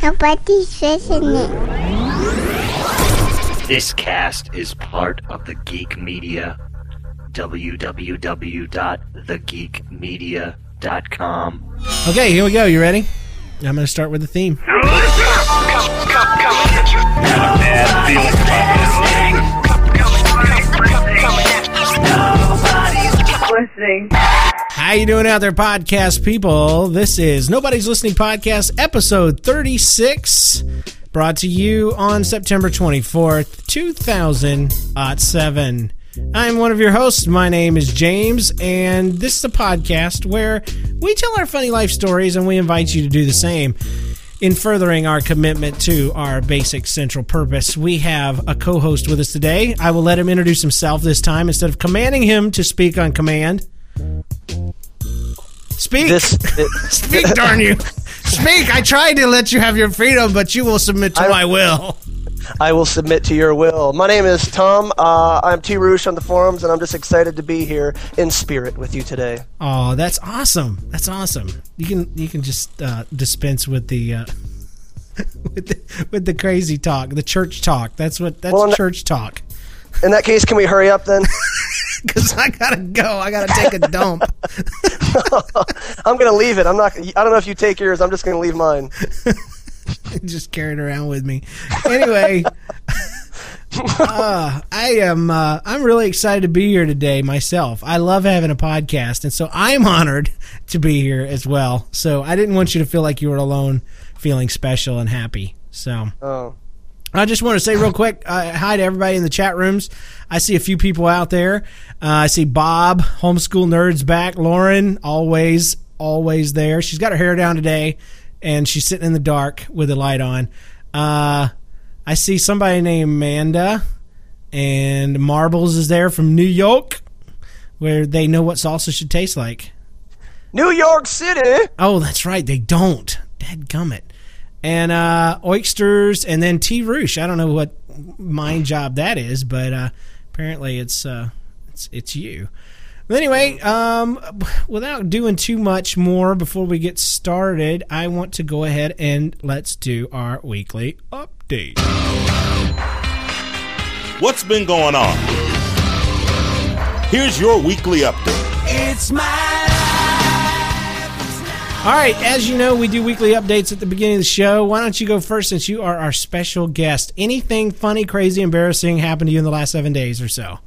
Nobody's listening. This cast is part of the Geek Media. www.thegeekmedia.com. Okay, here we go. You ready? I'm going to start with the theme. listening. How you doing out there, podcast people? This is Nobody's Listening Podcast, episode 36, brought to you on September 24th, 2007. I'm one of your hosts. My name is James, and this is a podcast where we tell our funny life stories and we invite you to do the same. In furthering our commitment to our basic central purpose, we have a co host with us today. I will let him introduce himself this time instead of commanding him to speak on command. Speak! This Speak, darn you! Speak! I tried to let you have your freedom, but you will submit to I- my will. I will submit to your will. My name is Tom. Uh, I'm T. Roosh on the forums, and I'm just excited to be here in spirit with you today. Oh, that's awesome! That's awesome. You can you can just uh, dispense with the uh, with the with the crazy talk, the church talk. That's what that's Well, church talk. In that case, can we hurry up then? Because I gotta go. I gotta take a dump. I'm gonna leave it. I'm not. I don't know if you take yours. I'm just gonna leave mine. just carry it around with me. Anyway, uh, I am. Uh, I'm really excited to be here today myself. I love having a podcast, and so I'm honored to be here as well. So I didn't want you to feel like you were alone, feeling special and happy. So Oh, I just want to say real quick uh, hi to everybody in the chat rooms. I see a few people out there. Uh, I see Bob, homeschool nerds back. Lauren, always, always there. She's got her hair down today, and she's sitting in the dark with the light on. Uh, I see somebody named Amanda, and Marbles is there from New York, where they know what salsa should taste like. New York City. Oh, that's right. They don't. Dead gummit. And uh, oysters, and then T. Roosh. I don't know what mind job that is, but uh, apparently it's uh, it's it's you. But anyway, um, without doing too much more before we get started, I want to go ahead and let's do our weekly update. What's been going on? Here's your weekly update. All right, as you know, we do weekly updates at the beginning of the show. Why don't you go first since you are our special guest? Anything funny, crazy, embarrassing happened to you in the last seven days or so?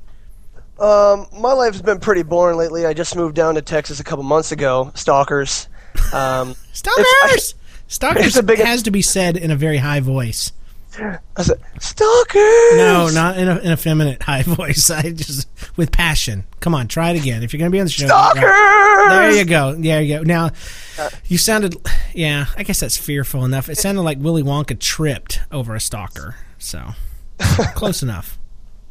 Um, my life's been pretty boring lately. I just moved down to Texas a couple months ago. Stalkers. Um, Stalkers! It's- Stalkers big- has to be said in a very high voice. I said, Stalkers. No, not in a, an effeminate high voice. I just with passion. Come on, try it again. If you're going to be on the show, Stalkers. there you go. There you go. Now, you sounded. Yeah, I guess that's fearful enough. It sounded like Willy Wonka tripped over a stalker. So close enough.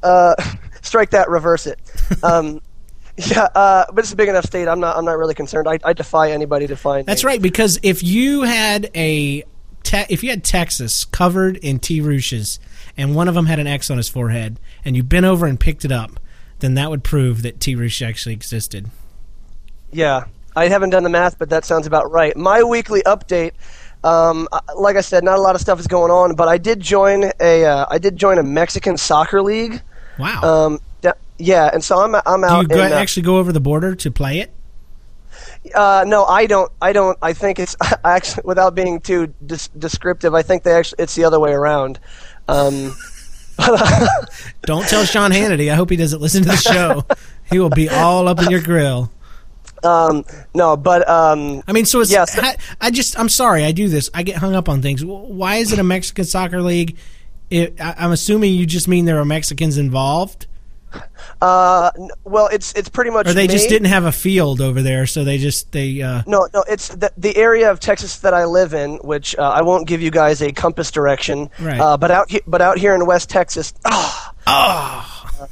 Uh, strike that. Reverse it. Um, yeah, uh, but it's a big enough state. I'm not. I'm not really concerned. I, I defy anybody to find. That's me. right. Because if you had a te- if you had Texas covered in T. Rooshes and one of them had an X on his forehead, and you bent over and picked it up, then that would prove that T. Roosh actually existed. Yeah, I haven't done the math, but that sounds about right. My weekly update. Um, like I said, not a lot of stuff is going on, but I did join a. Uh, I did join a Mexican soccer league. Wow. Um, yeah, and so I'm I'm out. Do you go, in, uh, actually go over the border to play it? Uh, no, I don't. I don't. I think it's actually without being too dis- descriptive. I think they actually it's the other way around. Um, Don't tell Sean Hannity. I hope he doesn't listen to the show. he will be all up in your grill. um, no, but um, I mean, so it's. Yeah, so- I, I just. I'm sorry. I do this. I get hung up on things. Why is it a Mexican soccer league? It, I, I'm assuming you just mean there are Mexicans involved, uh, n- well, it's it's pretty much. or they just didn't have a field over there, so they just they. Uh, No, no, it's the, the area of Texas that I live in, which uh, I won't give you guys a compass direction. Right. Uh, but out he- but out here in West Texas, ah,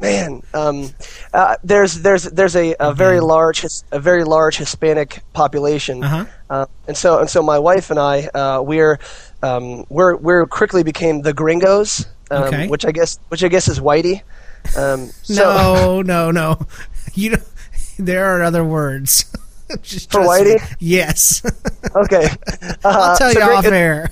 man, um, uh, there's there's there's a, a very large his, a very large Hispanic population, Uh-huh. uh, and so and so my wife and I uh, we're um, we're we're quickly became the Gringos, um, Okay. which I guess which I guess is whitey. Um, so, no, no, no. You don't, there are other words. Just For me. whitey? Yes. okay, I'll Uh, tell so you Gring- off air.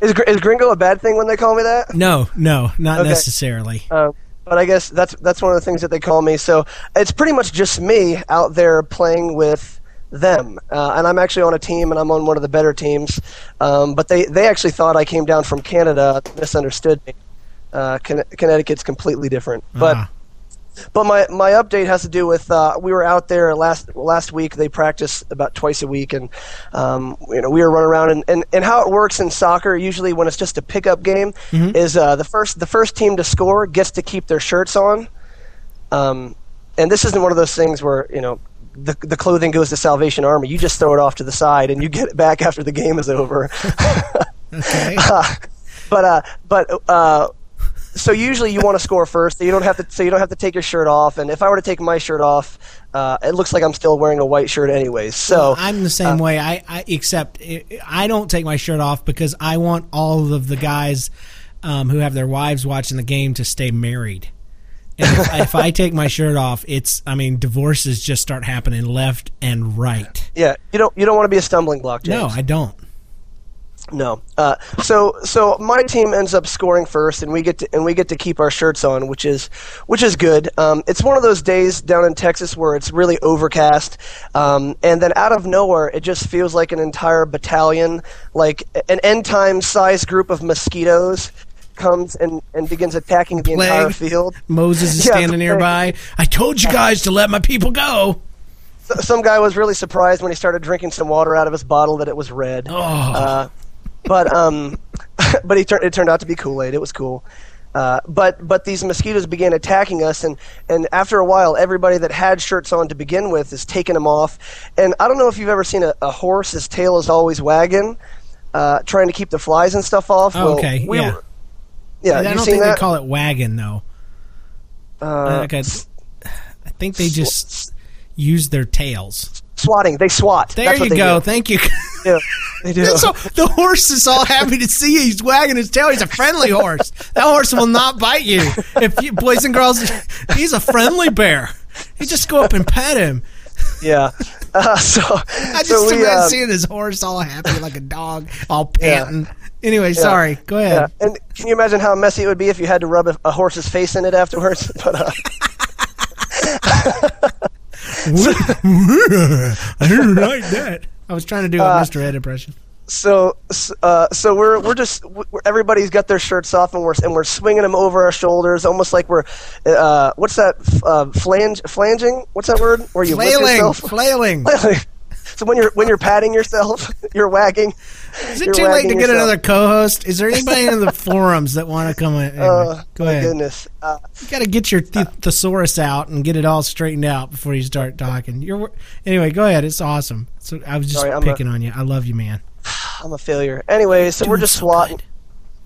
Is, gr- is Gringo a bad thing when they call me that? No, no, not Okay. necessarily. Uh, but I guess that's that's one of the things that they call me. So it's pretty much just me out there playing with them, uh, and I'm actually on a team, and I'm on one of the better teams. Um, but they they actually thought I came down from Canada, misunderstood me. Uh, Connecticut's completely different, but. Ah. But my, my update has to do with uh, we were out there last last week. They practice about twice a week, and um, you know we were running around. And, and, and how it works in soccer, usually when it's just a pickup game, is uh, the first the first team to score gets to keep their shirts on. Um, and this isn't one of those things where you know the the clothing goes to Salvation Army. You just throw it off to the side, and you get it back after the game is over. Okay. but uh, but uh, so usually you want to score first, so you don't have to. So you don't have to take your shirt off. And if I were to take my shirt off, uh, it looks like I'm still wearing a white shirt, anyways. So I'm the same way. I, I except i I don't take my shirt off because I want all of the guys um, who have their wives watching the game to stay married. And if, if I take my shirt off, it's I mean divorces just start happening left and right. yeah, you don't you don't want to be a stumbling block, James. No, I don't. No. Uh, so so my team ends up scoring first, and we get to and we get to keep our shirts on, which is which is good. Um, it's one of those days down in Texas where it's really overcast, um, and then out of nowhere, it just feels like an entire battalion, like an end time sized group of mosquitoes. Comes and, and begins attacking the entire field. Moses is Yeah, standing nearby. I told you guys to let my people go. Some guy was really surprised when he started drinking some water out of his bottle that it was red. Oh. Uh, but um, but he turned it turned out to be Kool Aid. It was cool. Uh, but but these mosquitoes began attacking us, and, and after a while, everybody that had shirts on to begin with is taking them off. And I don't know if you've ever seen a, a horse; his tail is always wagging, uh, trying to keep the flies and stuff off. Oh, okay, we yeah. were- yeah. I don't think that? they call it wagon though. uh, Like a- I think they just use their tails. swatting. They swat. There That's what you go. Thank you. Yeah, they do. so the horse is all happy to see you. He's wagging his tail. He's a friendly horse. That horse will not bite you. If you boys and girls, he's a friendly bear. You just go up and pet him. yeah. Uh, so I just so we, imagine uh, seeing his horse all happy like a dog, all panting. Anyway, sorry. Go Yeah, ahead. and can you imagine how messy it would be if you had to rub a, a horse's face in it afterwards? But uh, I didn't like that. I was trying to do a Uh, Mr. Ed impression. so uh, so we're we're just we're, everybody's got their shirts off and we're and we're swinging them over our shoulders, almost like we're uh, what's that uh, flange flanging? What's that word? Where you lift Flailing, flailing. so when you're when you're patting yourself, you're wagging. Is it too late to get yourself. another co-host? Is there anybody in the forums that want to come in? Anyway, Uh, go my ahead. goodness. Uh, You got to get your th- thesaurus out and get it all straightened out before you start talking. You're anyway. Go ahead. It's awesome. So I was just Sorry, I'm a- picking on you. I love you, man. I'm a failure. Anyway, so we're just so swatting.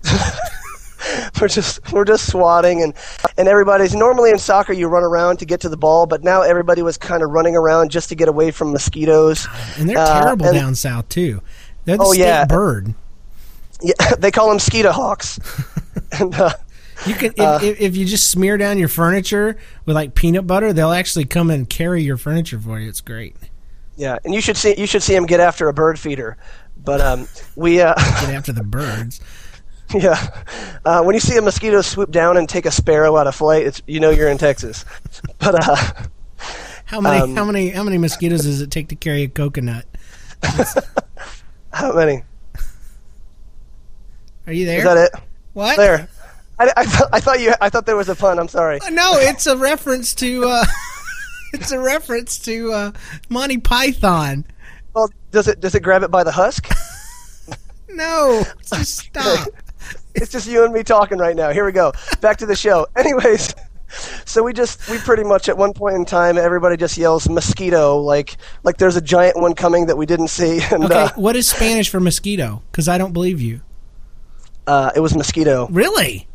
we're just we're just swatting and and everybody's normally in soccer you run around to get to the ball, but now everybody was kind of running around just to get away from mosquitoes. And they're Uh, terrible and- down south too. They're the Oh, yeah. bird. Yeah, they call them skeeter hawks. and uh, You can if, if, if you just smear down your furniture with like peanut butter, they'll actually come and carry your furniture for you. It's great. yeah, and you should see you should see him get after a bird feeder. But um, we uh, Get after the birds. yeah, uh, when you see a mosquito swoop down and take a sparrow out of flight, it's you know you're in Texas. But uh, How many? Um, how many? How many mosquitoes does it take to carry a coconut? How many? Are you there? Is that it? What? There. I, I, thought, I thought you. I thought there was a pun. I'm sorry. Uh, No, it's a reference to. Uh, it's a reference to uh, Monty Python. Well, does it does it grab it by the husk? No, just stop. It's just you and me talking right now. Here we go. Back to the show. Anyways, so we just we pretty much at one point in time everybody just yells mosquito like like there's a giant one coming that we didn't see and Okay, uh, what is Spanish for mosquito? Because I don't believe you. uh, it was mosquito. Really?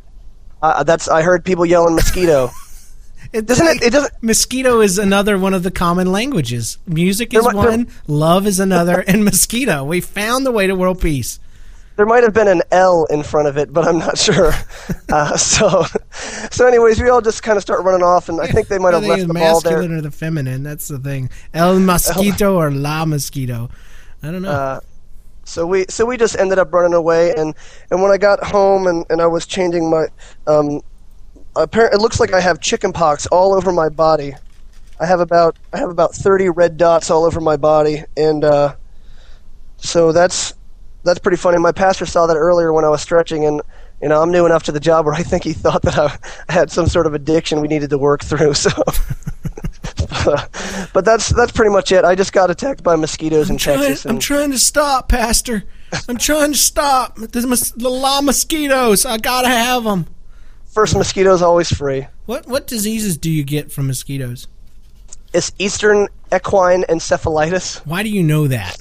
Uh, that's I heard people yelling mosquito. It Doesn't it? It doesn't. Mosquito is another one of the common languages. Music is There mi- there- one, love is another, and mosquito. We found the way to world peace. There might have been an L in front of it, but I'm not sure. Uh, so, so anyways, we all just kind of start running off, and I think they might have left the ball there. masculine or the feminine. That's the thing. El mosquito or la mosquito. I don't know. Uh, So we so we just ended up running away, and, and when I got home and, and I was changing my, um, apparent it looks like I have chicken pox all over my body. I have about I have about thirty red dots all over my body, and uh, so that's that's pretty funny. My pastor saw that earlier when I was stretching, and you know I'm new enough to the job where I think he thought that I, had some sort of addiction we needed to work through. So. but that's that's pretty much it. I just got attacked by mosquitoes in Trying- Texas. I'm trying to stop, Pastor. I'm trying to stop. The, the la mosquitoes. I gotta have them. First mosquito is always free. What what diseases do you get from mosquitoes? It's Eastern equine encephalitis Why do you know that?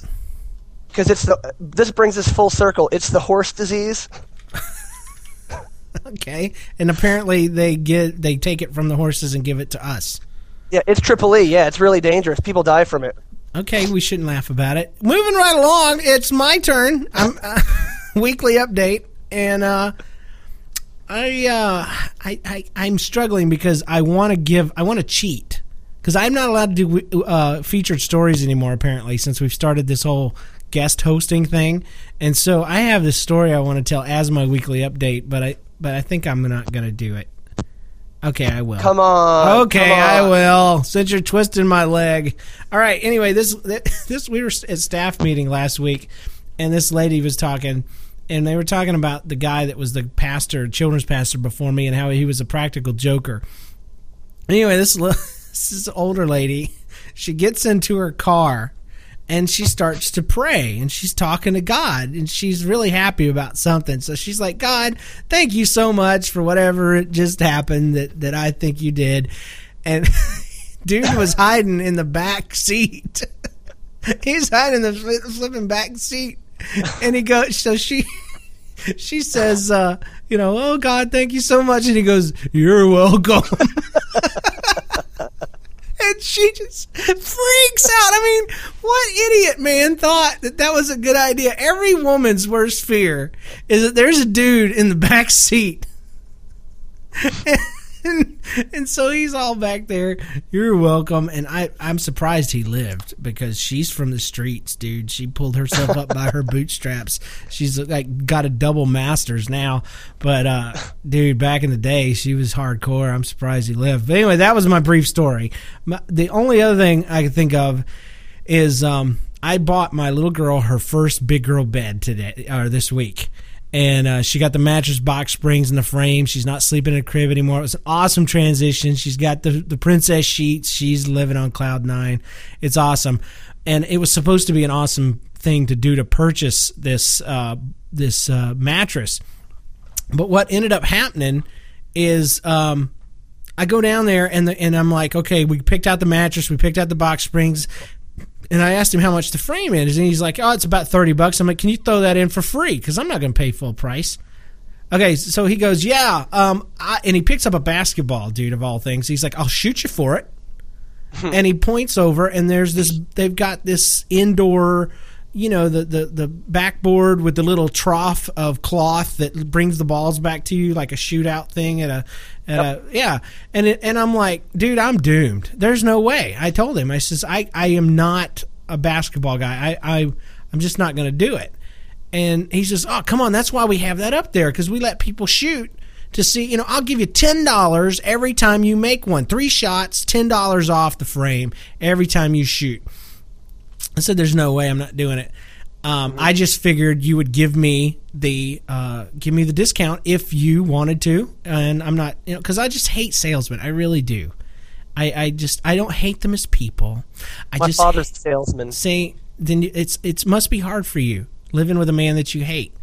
Because it's the. This brings us full circle. It's the horse disease. Okay, and apparently they get they take it from the horses and give it to us. Yeah, it's triple E. Yeah, it's really dangerous. People die from it. Okay, we shouldn't laugh about it. Moving right along, it's my turn. I'm uh, weekly update, and uh, I, uh, I I I'm struggling because I want to give I want to cheat because I'm not allowed to do uh, featured stories anymore. Apparently, since we've started this whole guest hosting thing, and so I have this story I want to tell as my weekly update, but I but I think I'm not going to do it. Okay, I will. Come on. Okay, come on. I will. Since you're twisting my leg. All right. Anyway, this this we were at staff meeting last week, and this lady was talking, and they were talking about the guy that was the pastor, children's pastor before me, and how he was a practical joker. Anyway, this this older lady. She gets into her car. And she starts to pray and she's talking to God and she's really happy about something. So she's like, God, thank you so much for whatever just happened that, that I think you did. And dude was hiding in the back seat. He's hiding in the flipping back seat. And he goes, so she, she says, uh, you know, oh God, thank you so much. And he goes, you're welcome. And she just freaks out. I mean, what idiot man thought that that was a good idea? Every woman's worst fear is that there's a dude in the back seat. And, and so he's all back there. You're welcome. And I, I'm surprised he lived because she's from the streets, dude. She pulled herself up by her bootstraps. She's like got a double master's now. But uh, dude, back in the day, she was hardcore. I'm surprised he lived. But anyway, that was my brief story. My, the only other thing I can think of is um, I bought my little girl her first big girl bed today or this week. And uh, she got the mattress box springs in the frame. She's not sleeping in a crib anymore. It was an awesome transition. She's got the the princess sheets. She's living on cloud nine. It's awesome, and it was supposed to be an awesome thing to do to purchase this uh, this uh, mattress. But what ended up happening is um, I go down there and the, and I'm like, okay, we picked out the mattress, we picked out the box springs, and I asked him how much the frame is, and he's like, oh, it's about thirty bucks. I'm like, can you throw that in for free? Because I'm not going to pay full price. Okay, so he goes, yeah, um, I, and he picks up a basketball, dude, of all things. He's like, I'll shoot you for it. and he points over, and there's this. They've got this indoor, you know, the the the backboard with the little trough of cloth that brings the balls back to you, like a shootout thing at a, at a yeah. And it, and I'm like, dude, I'm doomed. There's no way. I told him, I says, I I am not a basketball guy. I I I'm just not going to do it. And he says, "Oh, come on, that's why we have that up there because we let people shoot to see, you know, I'll give you $10 every time you make one. Three shots, $10 off the frame every time you shoot. I said, there's no way I'm not doing it. Um, I just figured you would give me the uh, give me the discount if you wanted to, and I'm not, you know, because I just hate salesmen. I really do. I, I just I don't hate them as people. I My just father's a salesman. say then it's it's must be hard for you living with a man that you hate.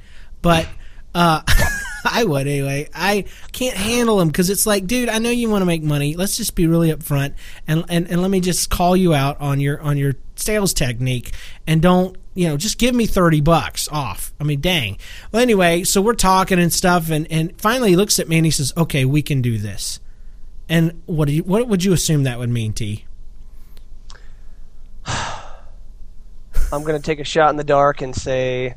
But uh, I would anyway. I can't handle them because it's like, dude, I know you want to make money. Let's just be really upfront and, and and let me just call you out on your on your sales technique and don't you know just give me 30 bucks off i mean dang well anyway so we're talking and stuff and and finally he looks at me and he says okay we can do this and what do you what would you assume that would mean t I'm going to take a shot in the dark and say,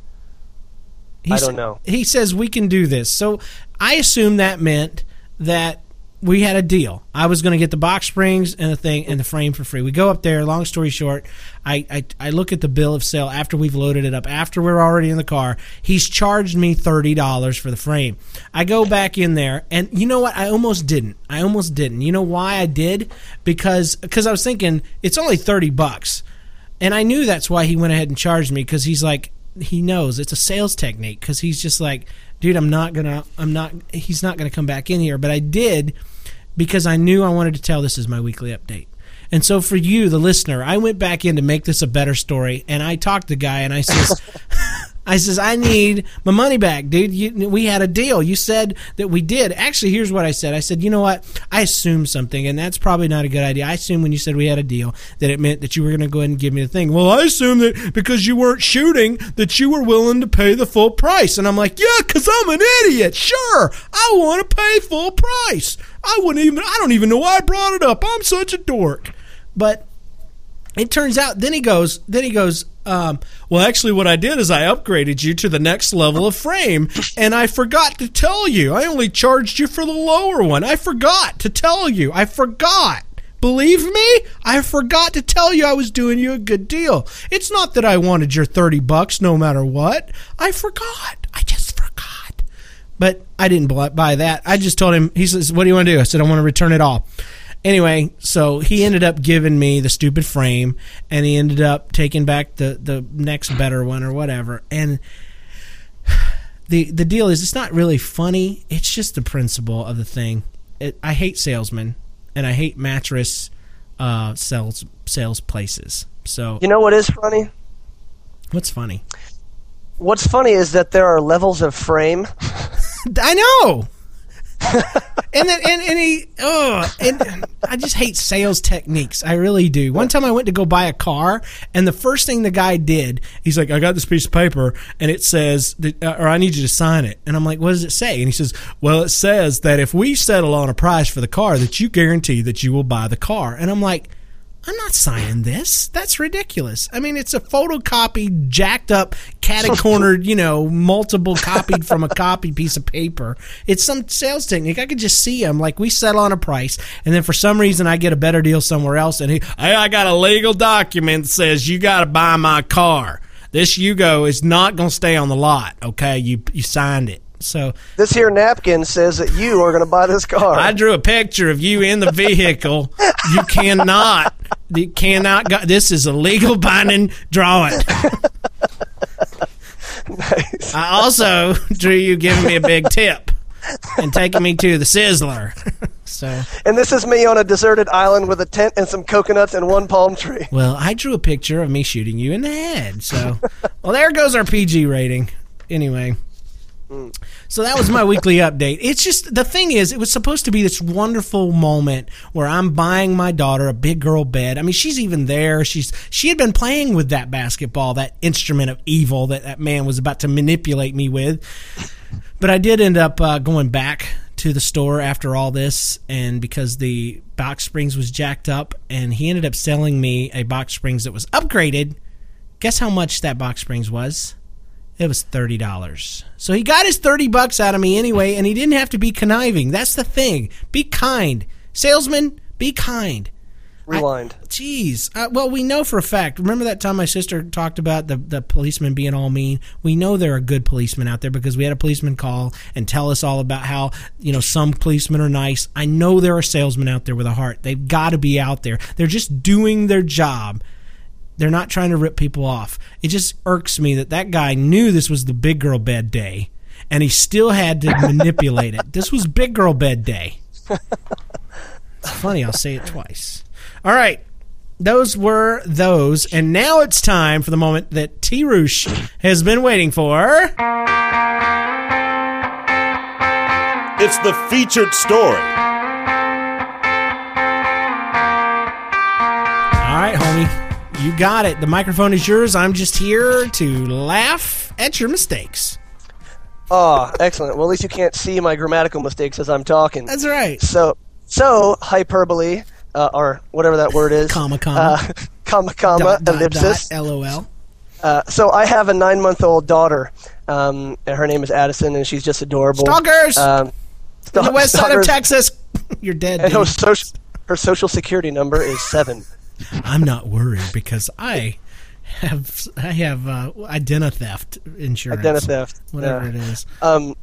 He I don't know. He says we can do this. So I assume that meant that we had a deal. I was going to get the box springs and the thing and the frame for free. We go up there. Long story short, I, I I look at the bill of sale after we've loaded it up. After we're already in the car, he's charged me thirty dollars for the frame. I go back in there, and you know what? I almost didn't. I almost didn't. You know why I did? Because because I was thinking it's only thirty bucks. And I knew that's why he went ahead and charged me because he's like, he knows it's a sales technique because he's just like, dude, I'm not gonna, I'm not, he's not gonna come back in here. But I did because I knew I wanted to tell this as my weekly update. And so for you, the listener, I went back in to make this a better story, and I talked to the guy, and I says, I says, I need my money back, dude. You, we had a deal. You said that we did. Actually, here's what I said. I said, you know what? I assumed something, and that's probably not a good idea. I assumed when you said we had a deal that it meant that you were going to go ahead and give me the thing. Well, I assumed that because you weren't shooting that you were willing to pay the full price. And I'm like, yeah, because I'm an idiot. Sure, I want to pay full price. I wouldn't even. I don't even know why I brought it up. I'm such a dork. But it turns out then he goes then he goes um, well actually what i did is i upgraded you to the next level of frame and i forgot to tell you. I only charged you for the lower one. I forgot to tell you. I forgot. Believe me? I forgot to tell you i was doing you a good deal. It's not that i wanted your 30 bucks no matter what. I forgot. I just forgot. But i didn't buy that. I just told him he says what do you want to do? I said i want to return it all Anyway, so he ended up giving me the stupid frame, and he ended up taking back the the next better one or whatever. And the the deal is, it's not really funny. It's just the principle of the thing. It, I hate salesmen, and I hate mattress uh, sales sales places. So You know what is funny? what's funny? What's funny is that there are levels of frame. I know. And then and, and he oh and I just hate sales techniques. I really do. One time I went to go buy a car, and the first thing the guy did, he's like, "I got this piece of paper, and it says, that, uh, or I need you to sign it." And I'm like, "What does it say?" And he says, "Well, it says that if we settle on a price for the car, that you guarantee that you will buy the car." And I'm like. I'm not signing this. That's ridiculous. I mean, it's a photocopied, jacked up, catty cornered, you know, multiple copied from a copy piece of paper. It's some sales technique. I could just see him. Like, we settle on a price, and then for some reason I get a better deal somewhere else, and he, hey, I got a legal document that says you got to buy my car. This Yugo is not going to stay on the lot, okay? You, you signed it. So This here napkin says that you are going to buy this car. I drew a picture of you in the vehicle. You cannot, you cannot. Go, this is a legal binding drawing. I also drew you giving me a big tip and taking me to the Sizzler. so, and this is me on a deserted island with a tent and some coconuts and one palm tree. well, I drew a picture of me shooting you in the head. So, well, there goes our PG rating. Anyway. So that was my weekly update. It's just the thing is, it was supposed to be this wonderful moment where I'm buying my daughter a big girl bed. I mean, she's even there. She's she had been playing with that basketball, that instrument of evil that that man was about to manipulate me with. But I did end up uh, going back to the store after all this, and because the box springs was jacked up, and he ended up selling me a box springs that was upgraded. Guess how much that box springs was? It was thirty dollars. So he got his thirty bucks out of me anyway, and he didn't have to be conniving. That's the thing. Be kind, salesman. Be kind. Rewind. Jeez. Uh, well, we know for a fact. Remember that time my sister talked about the, the policemen being all mean? We know there are good policemen out there because we had a policeman call and tell us all about how, you know, some policemen are nice. I know there are salesmen out there with a heart. They've got to be out there. They're just doing their job. They're not trying to rip people off. It just irks me that that guy knew this was the big girl bed day and he still had to manipulate it. This was big girl bed day. It's funny, I'll say it twice. All right. Those were those. And now it's time for the moment that T. Roosh has been waiting for. It's the featured story. You got it. The microphone is yours. I'm just here to laugh at your mistakes. Oh, excellent. Well, at least you can't see my grammatical mistakes as I'm talking. That's right. So, so hyperbole, uh, or whatever that word is. Comma, comma. Uh, comma, comma, Dot, dot, ellipsis. dot, LOL. Uh, so I have a nine-month-old daughter. Um, and her name is Addison, and she's just adorable. Stalkers! Um, On the west side of. Texas. You're dead. And her social, her social security number is seven. I'm not worried because I have I have uh, identi theft insurance. Identity theft. Whatever Yeah. it is. Um,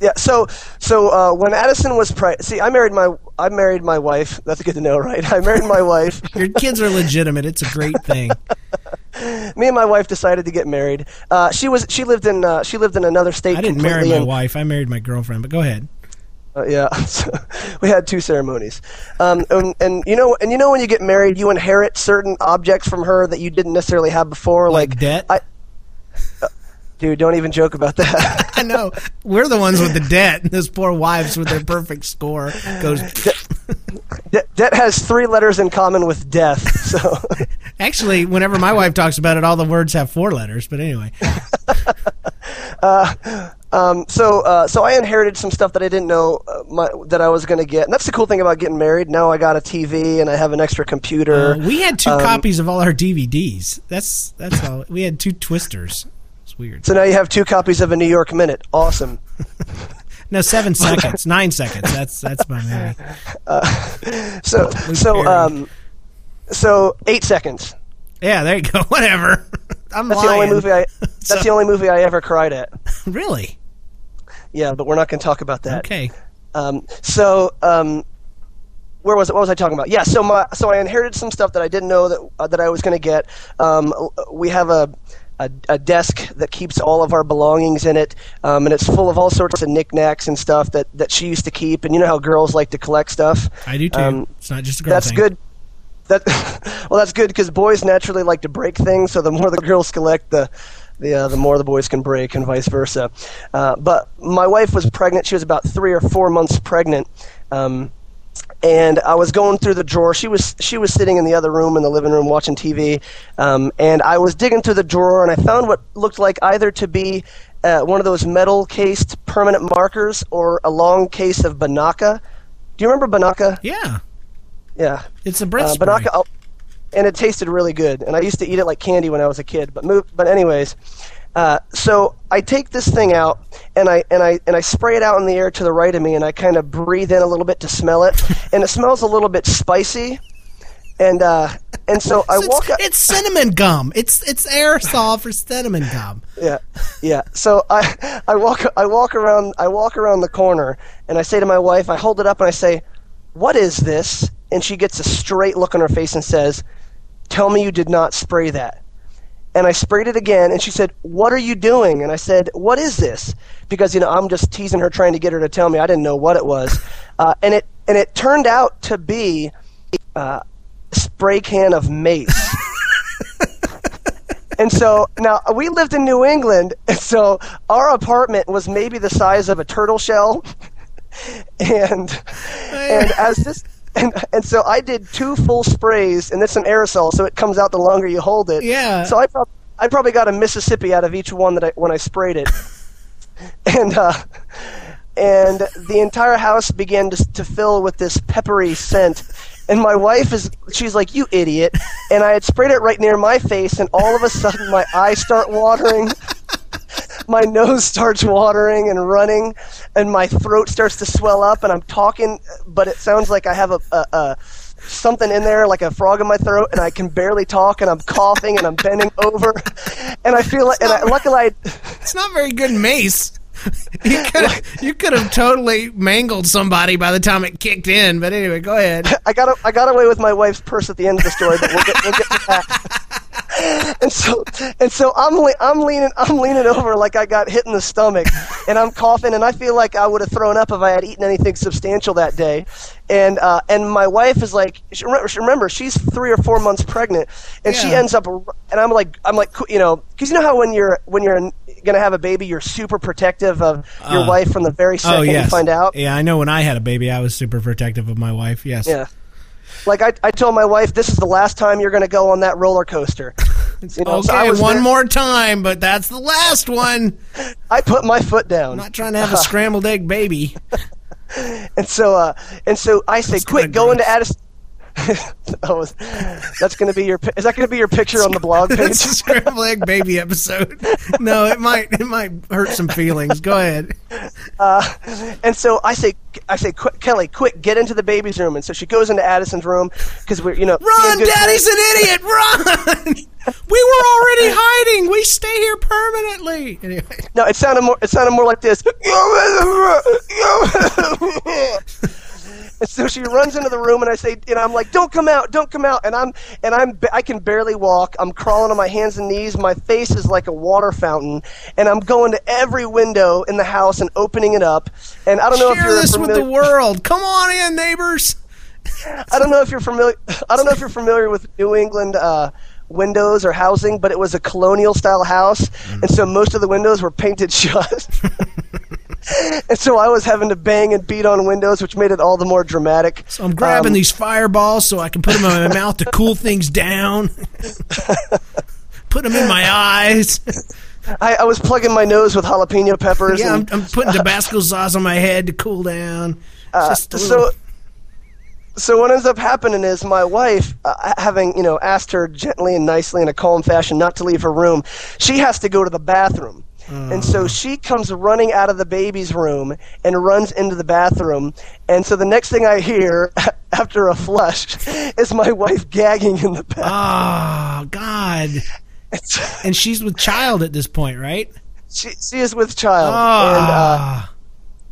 yeah. So, so uh, when Addison was pre- see, I married my I married my wife. That's good to know, right? I married my wife. Your kids are legitimate. It's a great thing. Me and my wife decided to get married. Uh, she was she lived in uh, she lived in another state. I didn't marry my and- wife. I married my girlfriend. But go ahead. Uh, yeah, so we had two ceremonies, um, and, and you know, and you know, when you get married, you inherit certain objects from her that you didn't necessarily have before, Like, like, debt. I, uh, dude, don't even joke about that. I know we're the ones with the debt. and Those poor wives with their perfect score goes. De- debt has three letters in common with death. So, Actually, whenever my wife talks about it, all the words have four letters. But anyway, um, so, uh, so I inherited some stuff that I didn't know uh, my, that I was going to get, and that's the cool thing about getting married. Now I got a TV and I have an extra computer. uh, we had two Um, copies of all our DVDs. That's that's all. We had two twisters. It's weird. so now you have two copies of a New York Minute. Awesome. No, seven seconds, nine seconds. That's that's my movie. So, so, um, so eight seconds. Yeah, there you go. Whatever. I'm That's lying. the only movie I. That's So- the only movie I ever cried at. Really? Yeah, but we're not going to talk about that. Okay. Um, so, um, where was it? What was I talking about? Yeah. So my so I inherited some stuff that I didn't know that uh, that I was going to get. Um, we have a, a a desk that keeps all of our belongings in it, um, and it's full of all sorts of knickknacks and stuff that that she used to keep. And you know how girls like to collect stuff. I do too. Um, it's not just a girl That's thing. good. That well, that's good because boys naturally like to break things. So the more the girls collect, the the uh, the more the boys can break, and vice versa. Uh, but my wife was pregnant. She was about three or four months pregnant. Um, and I was going through the drawer. She was she was sitting in the other room in the living room watching TV, um, and I was digging through the drawer, and I found what looked like either to be uh, one of those metal cased permanent markers or a long case of Binaca. Do you remember Binaca? Yeah, Yeah, it's a breath uh, spray. Oh, and it tasted really good. And I used to eat it like candy when I was a kid. But move, but anyways, uh, so I take this thing out and I and I and I spray it out in the air to the right of me, and I kind of breathe in a little bit to smell it, and it smells a little bit spicy. And uh, and so I it's, walk up. it's cinnamon gum. It's it's aerosol for cinnamon gum. Yeah, yeah. So I, I walk, I walk around, I walk around the corner, and I say to my wife, I hold it up and I say, "What is this?" And she gets a straight look on her face and says, "Tell me you did not spray that." And I sprayed it again, and she said, "What are you doing?" And I said, "What is this?" Because you know I'm just teasing her, trying to get her to tell me. I didn't know what it was, uh, and it and it turned out to be uh, a spray can of mace. And so now we lived in New England, and so our apartment was maybe the size of a turtle shell. and and as this and, and so I did two full sprays, and it's an aerosol, so it comes out the longer you hold it. Yeah. So I prob- I probably got a Mississippi out of each one that I when I sprayed it, and uh, and the entire house began to, to fill with this peppery scent. And my wife is, she's like, you idiot. And I had sprayed it right near my face, and all of a sudden my eyes start watering, my nose starts watering and running, and my throat starts to swell up, and I'm talking, but it sounds like I have a, a, a something in there, like a frog in my throat, and I can barely talk, and I'm coughing, and I'm bending over, and I feel like, and I, luckily, I, It's not very good mace. You could you could have totally mangled somebody by the time it kicked in. But anyway, go ahead. I got I got away with my wife's purse at the end of the story, but we'll get, we'll get to that. And so and so I'm le- I'm leaning I'm leaning over like I got hit in the stomach, and I'm coughing, and I feel like I would have thrown up if I had eaten anything substantial that day. And uh, and my wife is like, remember, remember she's three or four months pregnant, and she ends up, and I'm like I'm like you know because you know how when you're when you're gonna have a baby, you're super protective of your Uh, wife from the very second Oh yes. you find out. Yeah, I know. When I had a baby, I was super protective of my wife. Yes. Yeah. Like I, I told my wife, this is the last time you're going to go on that roller coaster. You know, Okay, was one very- more time, but that's the last one. I put my foot down, I'm not trying to have a scrambled egg baby. and so uh, and so I say, quick, go into. Addison. oh, that's going to be your. Is that going to be your picture on the blog page? That's a scrambled egg baby episode. No, it might it might hurt some feelings. Go ahead. Uh, and so I say, I say, quick, Kelly, quick, get into the baby's room. And so she goes into Addison's room because we're, you know, Run, Daddy's an idiot. Run. We were already hiding. We stay here permanently. Anyway. No, it sounded more. It sounded more like this. And so she runs into the room, and I say, and I'm like, "Don't come out! Don't come out!" And I'm, and I'm, I can barely walk. I'm crawling on my hands and knees. My face is like a water fountain, and I'm going to every window in the house and opening it up. And I don't know if Share you're this with the world. Come on in, neighbors. I don't know if you're familiar. I don't know if you're familiar with New England uh, windows or housing, but it was a colonial style house, and so most of the windows were painted shut. and so I was having to bang and beat on windows, which made it all the more dramatic. So I'm grabbing Um, these fireballs so I can put them in my mouth to cool things down. put them in my eyes. I, I was plugging my nose with jalapeno peppers. Yeah, I'm, and, I'm putting Tabasco sauce on my head to cool down. uh, so. So what ends up happening is my wife, uh, having you know asked her gently and nicely in a calm fashion not to leave her room, she has to go to the bathroom. And so she comes running out of the baby's room and runs into the bathroom. And so the next thing I hear after a flush is my wife gagging in the bathroom. Oh God! And she's with child at this point, right? she, she is with child. Oh, And, uh,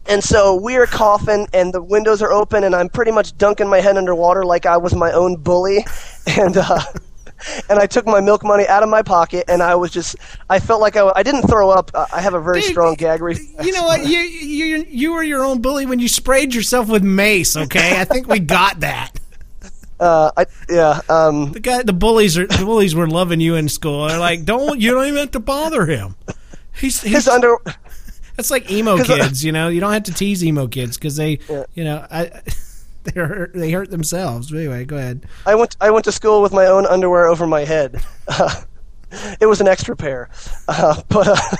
and so we're coughing, and the windows are open, and I'm pretty much dunking my head underwater like I was my own bully. And uh, and I took my milk money out of my pocket, and I was just I felt like I, I didn't throw up. I have a very Dude, strong gag reflex. you know what? You you you were your own bully when you sprayed yourself with mace. Okay, I think we got that. Uh, I, yeah. Um, The guy, the bullies are the bullies were loving you in school. They're like, don't you don't even have to bother him. He's, he's his under. That's like emo 'Cause, uh, kids, you know. You don't have to tease emo kids because they, you know, I, they hurt they hurt themselves. But anyway, go ahead. I went I went to school with my own underwear over my head. Uh, it was an extra pair, uh, but uh,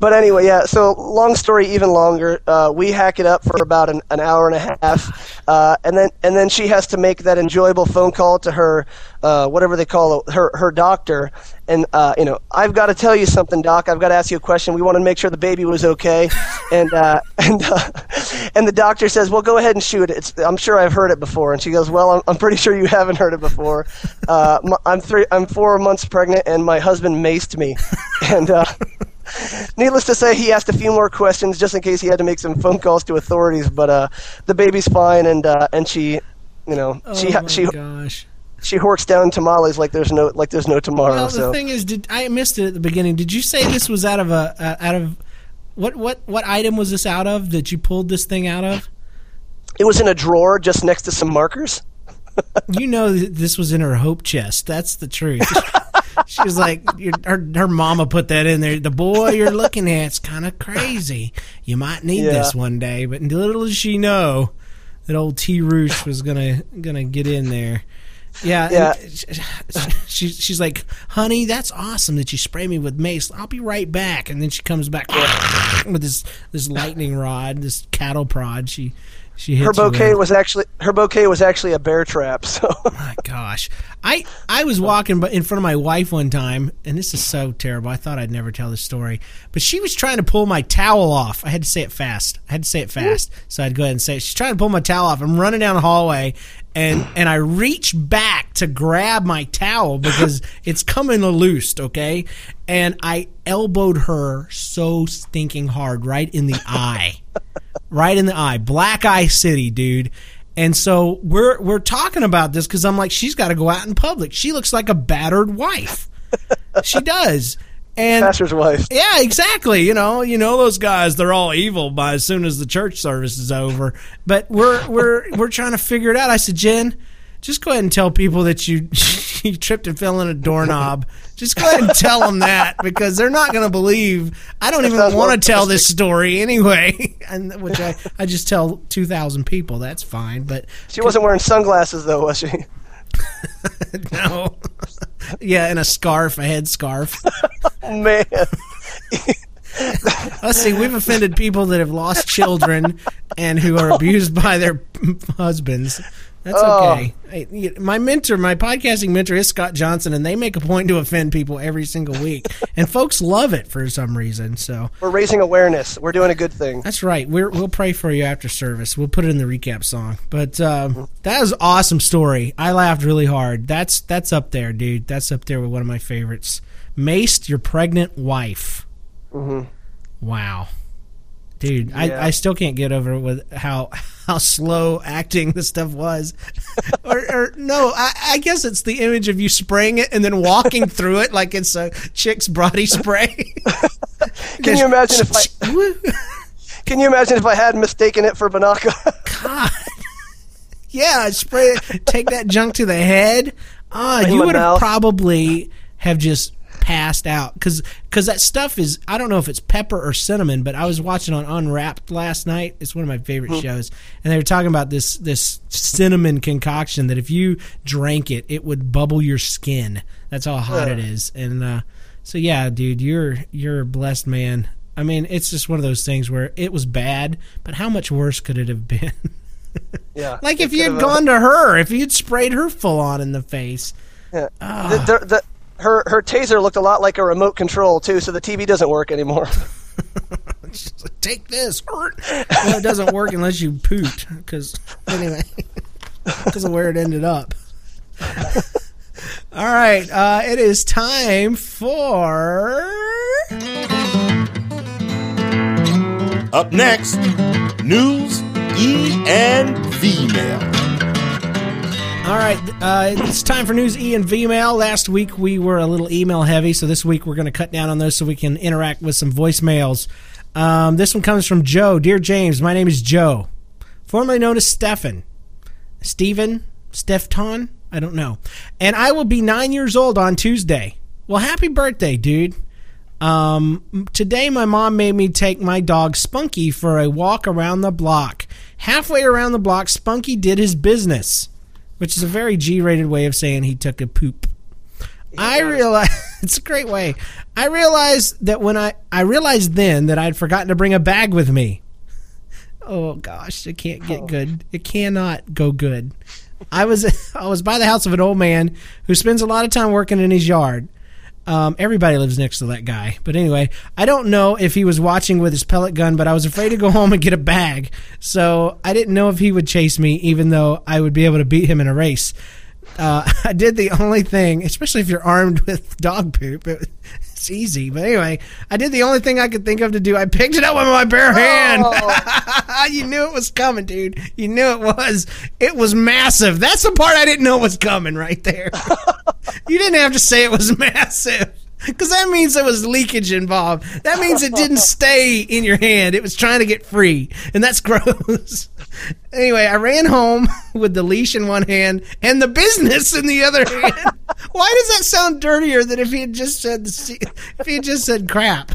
but anyway, yeah. So long story, even longer. Uh, we hack it up for about an, an hour and a half, uh, and then and then she has to make that enjoyable phone call to her uh, whatever they call it, her her doctor. And uh, you know, I've got to tell you something, doc. I've got to ask you a question. We want to make sure the baby was okay, and uh, and uh, and the doctor says, "Well, go ahead and shoot it." It's, I'm sure I've heard it before. And she goes, "Well, I'm, I'm pretty sure you haven't heard it before. I'm three, I'm four months pregnant, and my husband maced me, and." Needless to say, he asked a few more questions just in case he had to make some phone calls to authorities. But uh, the baby's fine, and uh, and she, you know, she oh my she gosh. she horks down tamales like there's no like there's no tomorrow. Well, the so thing is, did I missed it at the beginning? Did you say this was out of a uh, out of what what what item was this out of that you pulled this thing out of? it was in a drawer just next to some markers. You know this was in her hope chest. That's the truth. she was like, your, her her mama put that in there. The boy you're looking at's kind of crazy. You might need Yeah. this one day. But little does she know that old T. Roosh was gonna gonna get in there. Yeah, Yeah. she, she's like, "Honey, that's awesome that you spray me with mace. I'll be right back." And then she comes back with this this lightning rod, this cattle prod. She she hits Her bouquet was actually her bouquet was actually a bear trap. So My gosh, I I was walking in front of my wife one time, and this is so terrible. I thought I'd never tell this story, but she was trying to pull my towel off. I had to say it fast. I had to say it fast, so I'd go ahead and say it. She's trying to pull my towel off. I'm running down the hallway, and and I reach back to grab my towel because it's coming loose, okay? And I elbowed her so stinking hard right in the eye. right in the eye. Black eye city, dude. And so we're we're talking about this cuz I'm like she's got to go out in public. She looks like a battered wife. she does. And Pastor's wife. yeah, exactly. You know, you know those guys. They're all evil by as soon as the church service is over. But we're we're we're trying to figure it out. I said, Jen, just go ahead and tell people that you you tripped and fell in a doorknob. Just go ahead and tell them that because they're not going to believe. I don't even want to tell this story anyway. And which I I just tell two thousand people. That's fine. But She wasn't wearing sunglasses though, was she? no. yeah, and a scarf, a head scarf. Oh, man. Let's see. We've offended people that have lost children and who are abused by their husbands. That's Oh. okay. Hey, my mentor, my podcasting mentor is Scott Johnson, and they make a point to offend people every single week, and folks love it for some reason. So We're raising awareness. We're doing a good thing. that's right. We're, we'll pray for you after service. We'll put it in the recap song. But um, that was an awesome story. I laughed really hard. That's that's up there, dude. That's up there with one of my favorites. Maced your pregnant wife. Wow, dude. Yeah. I, I still can't get over with how how slow acting this stuff was. or, or no, I, I guess it's the image of you spraying it and then walking through it like it's a chick's body spray. Can you imagine if I can you imagine if I had mistaken it for Binaca? God. Yeah, spray it. Take that junk to the head. Ah, you would have probably have just passed out because because that stuff is I don't know if it's pepper or cinnamon, but I was watching on Unwrapped last night. It's one of my favorite Hmm. shows, and they were talking about this this cinnamon concoction that if you drank it, it would bubble your skin. That's how hot it is, and uh, so yeah, dude, you're you're a blessed man. I mean, it's just one of those things where it was bad, but how much worse could it have been? yeah. Like if you had gone to her, if you'd sprayed her full on in the face. the, the, the, her her taser looked a lot like a remote control too, so the TV doesn't work anymore. She's like, Take this. well, it doesn't work unless you poot. Because anyway, because of where it ended up. All right, uh, it is time for. Up next, news, E and V mail. All right, uh, it's time for news E and V mail. Last week we were a little email heavy, so this week we're going to cut down on those so we can interact with some voicemails. Um, this one comes from Joe. Dear James, my name is Joe, formerly known as Stefan. Stephen? Stefton? I don't know. And I will be nine years old on Tuesday. Well, happy birthday, dude. Um, today, my mom made me take my dog Spunky for a walk around the block. Halfway around the block, Spunky did his business, which is a very G rated way of saying he took a poop. I realize it's a great way. I realized that when I I realized then that I'd forgotten to bring a bag with me. Oh gosh, it can't get oh. good. It cannot go good. I was I was by the house of an old man who spends a lot of time working in his yard. Um, everybody lives next to that guy. But anyway, I don't know if he was watching with his pellet gun, but I was afraid to go home and get a bag. So I didn't know if he would chase me, even though I would be able to beat him in a race. Uh, I did the only thing, especially if you're armed with dog poop. It, it's easy. But anyway, I did the only thing I could think of to do. I picked it up with my bare hand. you knew it was coming, dude. You knew it was. It was massive. That's the part I didn't know was coming right there. you didn't have to say it was massive. Because that means there was leakage involved. That means it didn't stay in your hand. It was trying to get free. And that's gross. anyway, I ran home with the leash in one hand and the business in the other hand. Why does that sound dirtier than if he had just said if he had just said crap?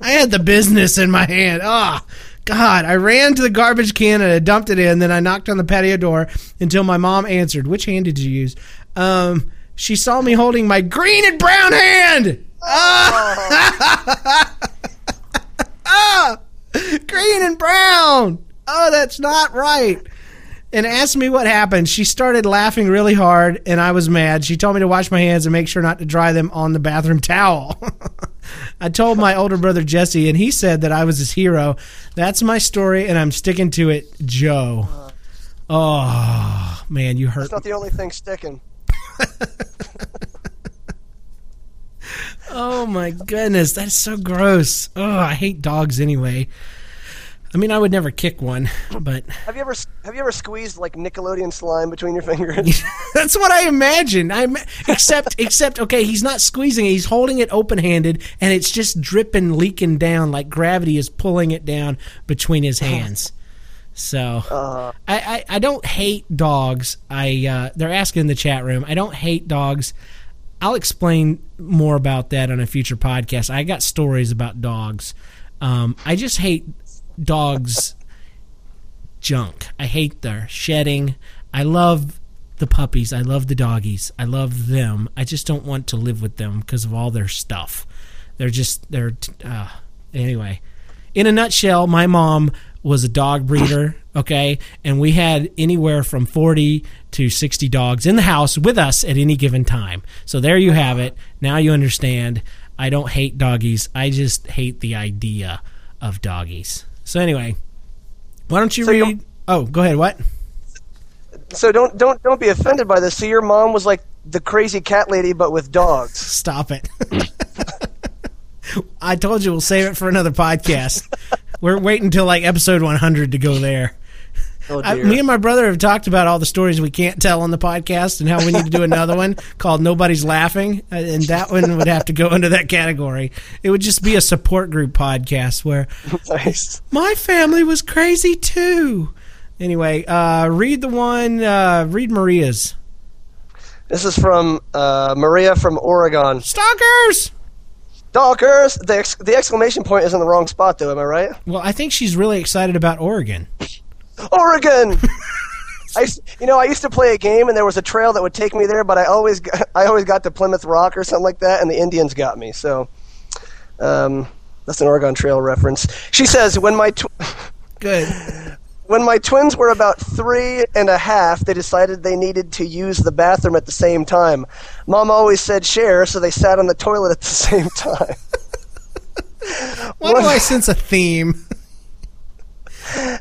I had the business in my hand. Ah, God. I ran to the garbage can and I dumped it in. Then I knocked on the patio door until my mom answered. Which hand did you use? Um, she saw me holding my green and brown hand. Ah! ah! Green and brown. Oh, that's not right. And asked me what happened. She started laughing really hard, and I was mad. She told me to wash my hands and make sure not to dry them on the bathroom towel. I told my older brother Jesse, and he said that I was his hero. That's my story, and I'm sticking to it, Joe. Oh, man, you hurt. It's not the only thing sticking. Oh my goodness, that's so gross. Oh, I hate dogs anyway. I mean, I would never kick one, but Have you ever have you ever squeezed like Nickelodeon slime between your fingers? that's what I imagine. I except except okay, he's not squeezing it; he's holding it open handed, and it's just dripping, leaking down like gravity is pulling it down between his oh, hands. So I, I I don't hate dogs. I uh, they're asking in the chat room. I don't hate dogs. I'll explain more about that on a future podcast. I got stories about dogs. Um, I just hate dogs junk. I hate their shedding. I love the puppies. I love the doggies. I love them. I just don't want to live with them because of all their stuff. They're just they're uh, anyway. In a nutshell, my mom was a dog breeder, okay, and we had anywhere from 40 to 60 dogs in the house with us at any given time. So there you have it. Now you understand. I don't hate doggies. I just hate the idea of doggies. So anyway, why don't you So read? Oh, go ahead. What? so don't don't don't be offended by this. So your mom was like the crazy cat lady, but with dogs. Stop it. I told you we'll save it for another podcast. We're waiting until like episode 100 to go there. Oh I, me and my brother have talked about all the stories we can't tell on the podcast and how we need to do another one called Nobody's Laughing. uh, And that one would have to go into that category. It would just be a support group podcast where nice. my family was crazy too. Anyway, uh, read the one, uh, read Maria's. This is from uh, Maria from Oregon. Stalkers! Stalkers! The, ex- the exclamation point is in the wrong spot, though. Am I right? Well, I think she's really excited about Oregon. Oregon. I, you know, I used to play a game, and there was a trail that would take me there, but I always, got, I always got to Plymouth Rock or something like that, and the Indians got me. So, um, that's an Oregon Trail reference. She says, when my tw- Good. when my twins were about three and a half, they decided they needed to use the bathroom at the same time. Mom always said share, so they sat on the toilet at the same time. Why do I sense a theme?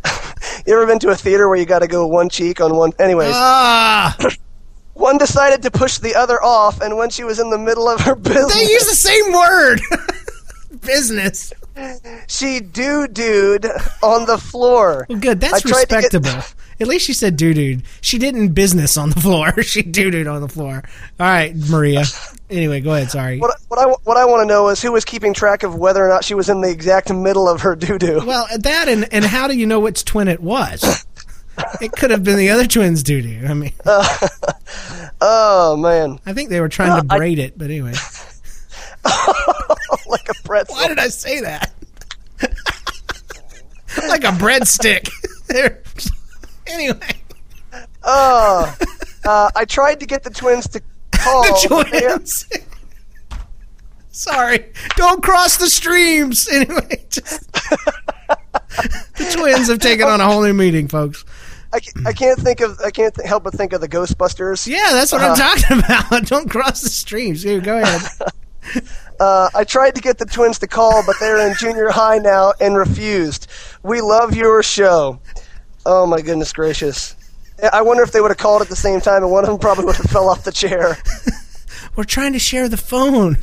You ever been to a theater where you got to go one cheek on one? Anyways, Ah! one decided to push the other off, and when she was in the middle of her business, They use the same word. Business. She doo dooed on the floor. Well, good. That's to get- respectable. At least she said doo doo. She didn't business on the floor. she doo dooed on the floor. All right, Maria. Anyway, go ahead. Sorry. What, what I what I want to know is who was keeping track of whether or not she was in the exact middle of her doo doo. Well, that and and how do you know which twin it was? It could have been the other twins' doo doo. I mean, Oh man, I think they were trying to I- braid it, but anyway. pretzel. Why did I say that? like a breadstick. Anyway, Oh, uh, I tried to get the twins to call. the twins. Sorry, don't cross the streams. Anyway, just the twins have taken on a whole new meeting, folks. I, I can't think of I can't th- help but think of the Ghostbusters. Yeah, that's what I'm talking about. Don't cross the streams. Here, go ahead. Uh, I tried to get the twins to call, but they're in junior high now and refused. We love your show. Oh my goodness gracious! I- wonder if they would have called at the same time, and one of them probably would have fell off the chair. We're trying to share the phone.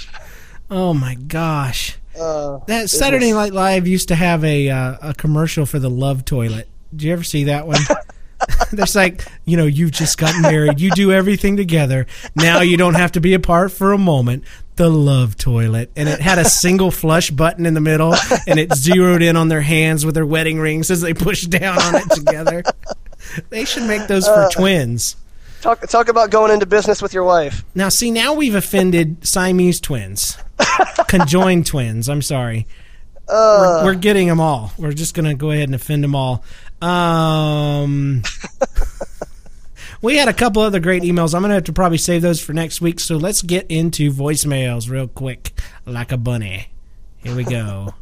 Oh my gosh. Uh, That Saturday Night Live used to have a uh, a commercial for the love toilet. Did you ever see that one? There's like, you know, you've just gotten married. You do everything together. Now you don't have to be apart for a moment. The love toilet. And it had a single flush button in the middle and it zeroed in on their hands with their wedding rings as they pushed down on it together. They should make those for twins. talk talk about going into business with your wife. Now, see, now we've offended Siamese twins, conjoined twins. I'm sorry. we're, we're getting them all. We're just going to go ahead and offend them all. Um, we had a couple other great emails. I'm going to have to probably save those for next week. So let's get into voicemails real quick, like a bunny. Here we go.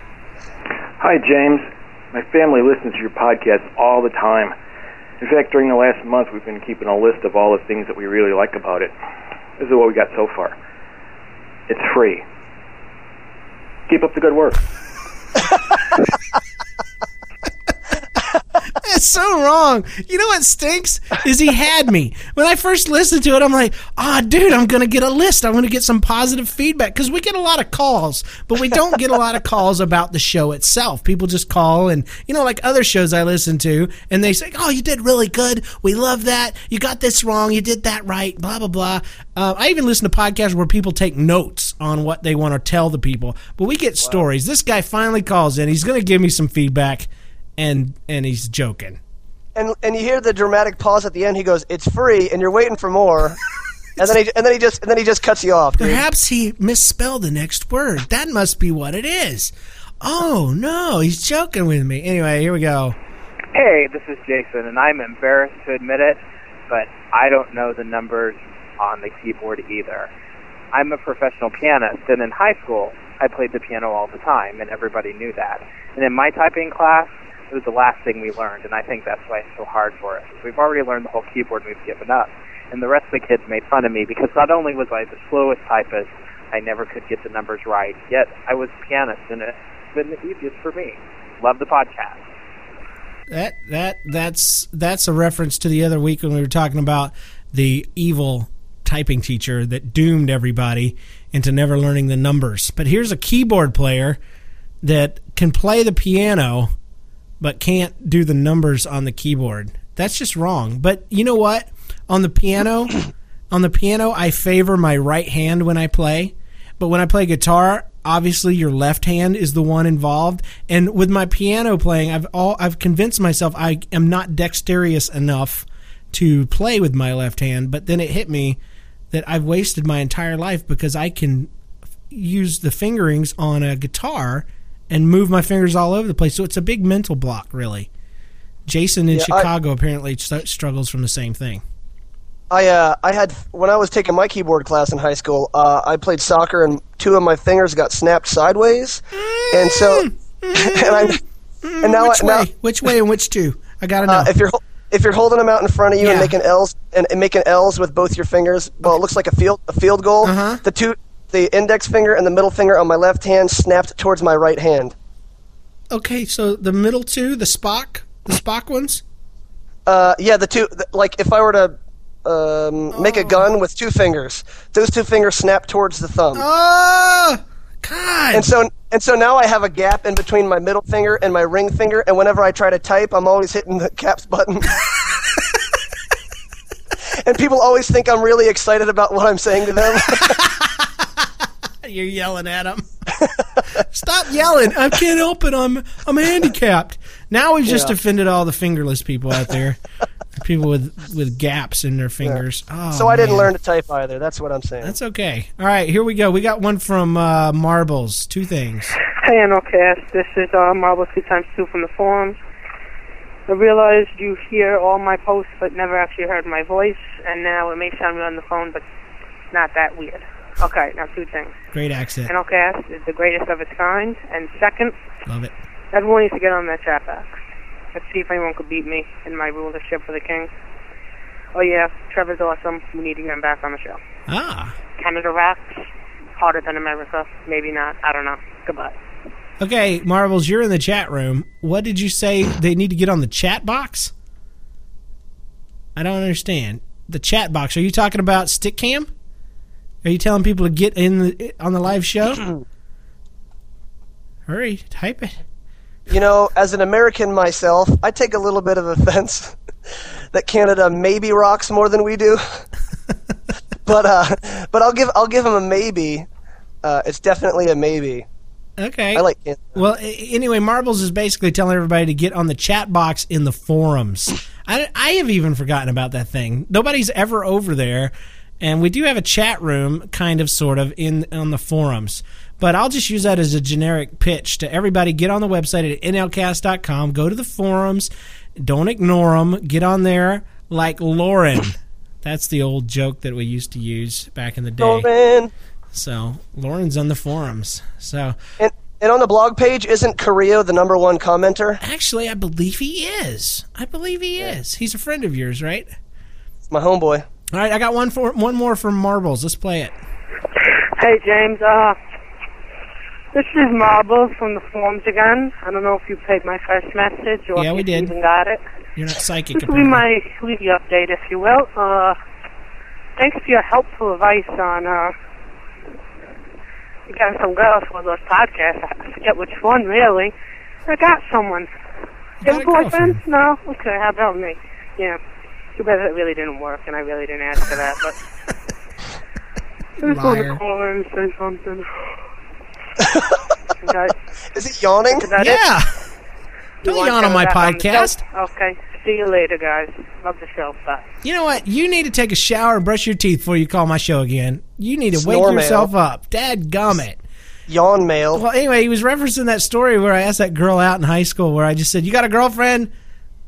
Hi, James. My family listens to your podcast all the time. In fact, during the last month, we've been keeping a list of all the things that we really like about it. This is what we got so far. It's free. Keep up the good work. That's so wrong. You know what stinks? Is he had me. When I first listened to it, I'm like, ah, dude, I'm going to get a list. I'm to get some positive feedback because we get a lot of calls, but we don't get a lot of calls about the show itself. People just call and, you know, like other shows I listen to, and they say, oh, you did really good. We love that. You got this wrong. You did that right. Blah, blah, blah. Uh, I even listen to podcasts where people take notes on what they want to tell the people, but we get stories. This guy finally calls in. He's going to give me some feedback, and and he's joking. And and you hear the dramatic pause at the end. He goes, "It's free," and you're waiting for more. and then he and then he just and then he just cuts you off. Dude. Perhaps he misspelled the next word. That must be what it is. Oh no, he's joking with me. Anyway, here we go. Hey, this is Jason, and I'm embarrassed to admit it, but I don't know the numbers on the keyboard either. I'm a professional pianist, and in high school, I played the piano all the time, and everybody knew that. And in my typing class, it was the last thing we learned, and I think that's why it's so hard for us. We've already learned the whole keyboard, and we've given up. And the rest of the kids made fun of me because not only was I the slowest typist, I never could get the numbers right, yet I was a pianist, and it's been the easiest for me. Love the podcast. That that that's that's a reference to the other week when we were talking about the evil typing teacher that doomed everybody into never learning the numbers. But here's a keyboard player that can play the piano but can't do the numbers on the keyboard. That's just wrong. But you know what? On the piano, on the piano I favor my right hand when I play. But when I play guitar, obviously your left hand is the one involved. And with my piano playing, I've all I've convinced myself I am not dexterous enough to play with my left hand, but then it hit me that I've wasted my entire life because I can use the fingerings on a guitar and move my fingers all over the place. So it's a big mental block, really. Jason in Yeah, I- Chicago apparently st- struggles from the same thing. I uh, I had when I was taking my keyboard class in high school. Uh, I played soccer, and two of my fingers got snapped sideways, and so and I and now which I, way? now which way and which two? I gotta know. uh, if you're if you're holding them out in front of you and making L's and, and making L's with both your fingers, well, it looks like a field a field goal. Uh-huh. The two the index finger and the middle finger on my left hand snapped towards my right hand. okay, so the middle two, the Spock, the Spock ones. Uh, yeah, the two like if I were to um, make a gun with two fingers, those two fingers snap towards the thumb. Oh, God! And so and so now I have a gap in between my middle finger and my ring finger, and whenever I try to type, I'm always hitting the caps button. and people always think I'm really excited about what I'm saying to them. You're yelling at him. Stop yelling! I can't help it. I'm I'm handicapped. Now we've just Yeah. offended all the fingerless people out there. people with with gaps in their fingers. Oh, so I didn't man. learn to type either. That's what I'm saying. That's okay. All right, here we go. We got one from uh, Marbles. Two things. Hey, NLCast. This is uh, Marble 2 times 2 from the forums. I realized you hear all my posts but never actually heard my voice, and now it may sound weird on the phone, but it's not that weird. Okay, now two things. Great accent. NLCast is the greatest of its kind, and second, Love it. everyone needs to get on that chat box. Let's see if anyone could beat me in my rulership for the king. Oh yeah, Trevor's awesome. We need to get him back on the show. Ah. Canada rocks. Harder than America. Maybe not. I don't know. Goodbye. Okay, Marbles, you're in the chat room. What did you say? They need to get on the chat box. I don't understand the chat box. Are you talking about Stickam? Are you telling people to get in the, on the live show? Hurry, type it. You know, as an American myself, I take a little bit of offense that Canada maybe rocks more than we do. but uh, but I'll give I'll give them a maybe. Uh, it's definitely a maybe. Okay. I like Canada. Well, anyway, Marbles is basically telling everybody to get on the chat box in the forums. I, I have even forgotten about that thing. Nobody's ever over there, and we do have a chat room, kind of, sort of, in on the forums. But I'll just use that as a generic pitch to everybody. Get on the website at nlcast.com. Go to the forums. Don't ignore them. Get on there like Lauren. That's the old joke that we used to use back in the day. Lauren. So Lauren's on the forums. So And and on the blog page, isn't Carrillo the number one commenter? Actually, I believe he is. I believe he is. He's a friend of yours, right? It's my homeboy. All right, I got one for one more from Marbles. Let's play it. Hey James, uh, This is Marble from the forums again. I don't know if you played my first message or Yeah, if we did. even got it. You're not psychic. This will be my leave update, if you will. Uh, thanks for your helpful advice on uh, getting some girls for those podcasts. I forget which one, really. I got someone. got Your a boyfriend? No? Okay, how about me? Yeah. Too bad that really didn't work, and I really didn't ask for that, but... I just wanted Liar. to call in and say something. Okay. Is it yawning? Is that it? Yeah. Don't want yawn on my go back the podcast. Okay. See you later, guys. Love the show. Bye. You know what? You need to take a shower and brush your teeth before you call my show again. You need to Snore wake mail. yourself up. Dad gummit. Yawn mail. Well, anyway, he was referencing that story where I asked that girl out in high school where I just said, You got a girlfriend?